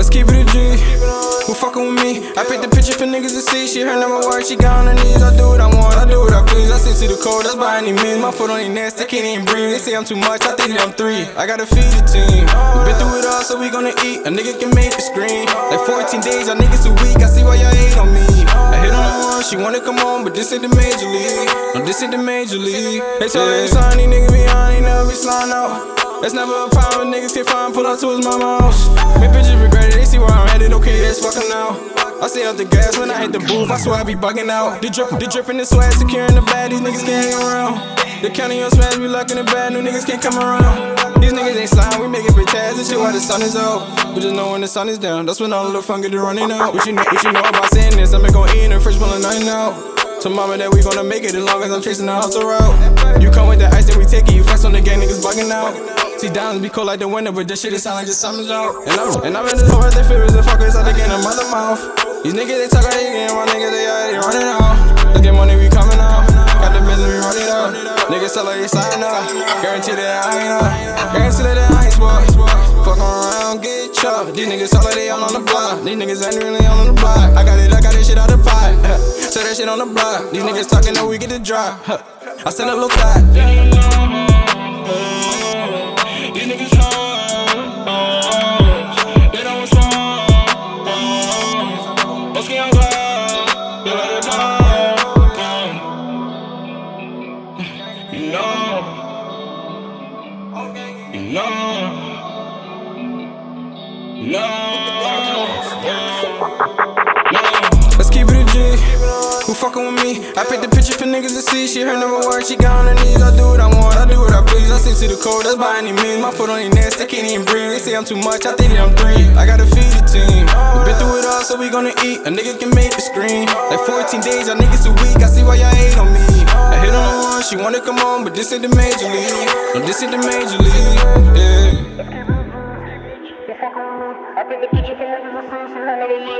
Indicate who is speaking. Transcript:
Speaker 1: Let's keep it a G. Who fuckin' with me? I pick the picture for niggas to see. She heard number work, she got on her knees. I do what I want, I do what I please. I sit to the code, that's by any means. My foot on their necks, they can't even breathe. They say I'm too much, I think that I'm three. I gotta feed the team. We been through it all, so we gonna eat. A nigga can make it scream. Like 14 days, y'all niggas too weak. I see why y'all she wanna come on, but this ain't the major league. No, this ain't the major league. They told me, son, these niggas be on, they never be sliding out. That's never a problem, niggas can find, pull up to his mama house. Bitches regret it, they see where I'm headed, okay, that's fucking out. I stay out the gas when I hit the booth, I swear I be bugging out. The drip, the drippin' the swag, securing the bag, these niggas can't hang around. The county on smash, we locking the bad, new niggas can't come around. Niggas ain't slime, we big tags and shit while the sun is out. We just know when the sun is down, that's when all the fun get to running out. What you know, what you know about saying this? I'm gon' eat in the fridge, pulling nothing out. Tell mama that we gonna make it as long as I'm chasing the hustle route. You come with the ice, then we take it. You flex on the gang, niggas bugging out. See, diamonds be cold like the winter, but this shit it sound like just summer's out. And I'm, and I'm in the earth, they as the fuckers out the game, a mother mouth. These niggas, they talk like they game, my niggas, they already running out. Like they sign up. Guarantee that I ain't up. Guarantee that I ain't spot. Fuck around, get chopped. These niggas like they all on the block. These niggas ain't really on the block. I got it, I got this shit out the pot. Say that shit on the block. These niggas talking that we get the drop. I send a little clap.
Speaker 2: These niggas you know,
Speaker 1: Who fuckin' with me? I pick the picture for niggas to see. She heard number work, she got on her knees. I do what I want, I do what I please. I stick to the code, that's by any means. My foot on their necks, they can't even breathe. They say I'm too much, I think that I'm three. I gotta feed the team. We been through it all, so we gonna eat. A nigga can make it scream. Like 14 days, y'all niggas too weak. I see why y'all hate on me. I hit on the one, she wanna come on, but this ain't the major league. No, this ain't the major league. Yeah.
Speaker 3: I the picture for niggas to see. She heard never mind,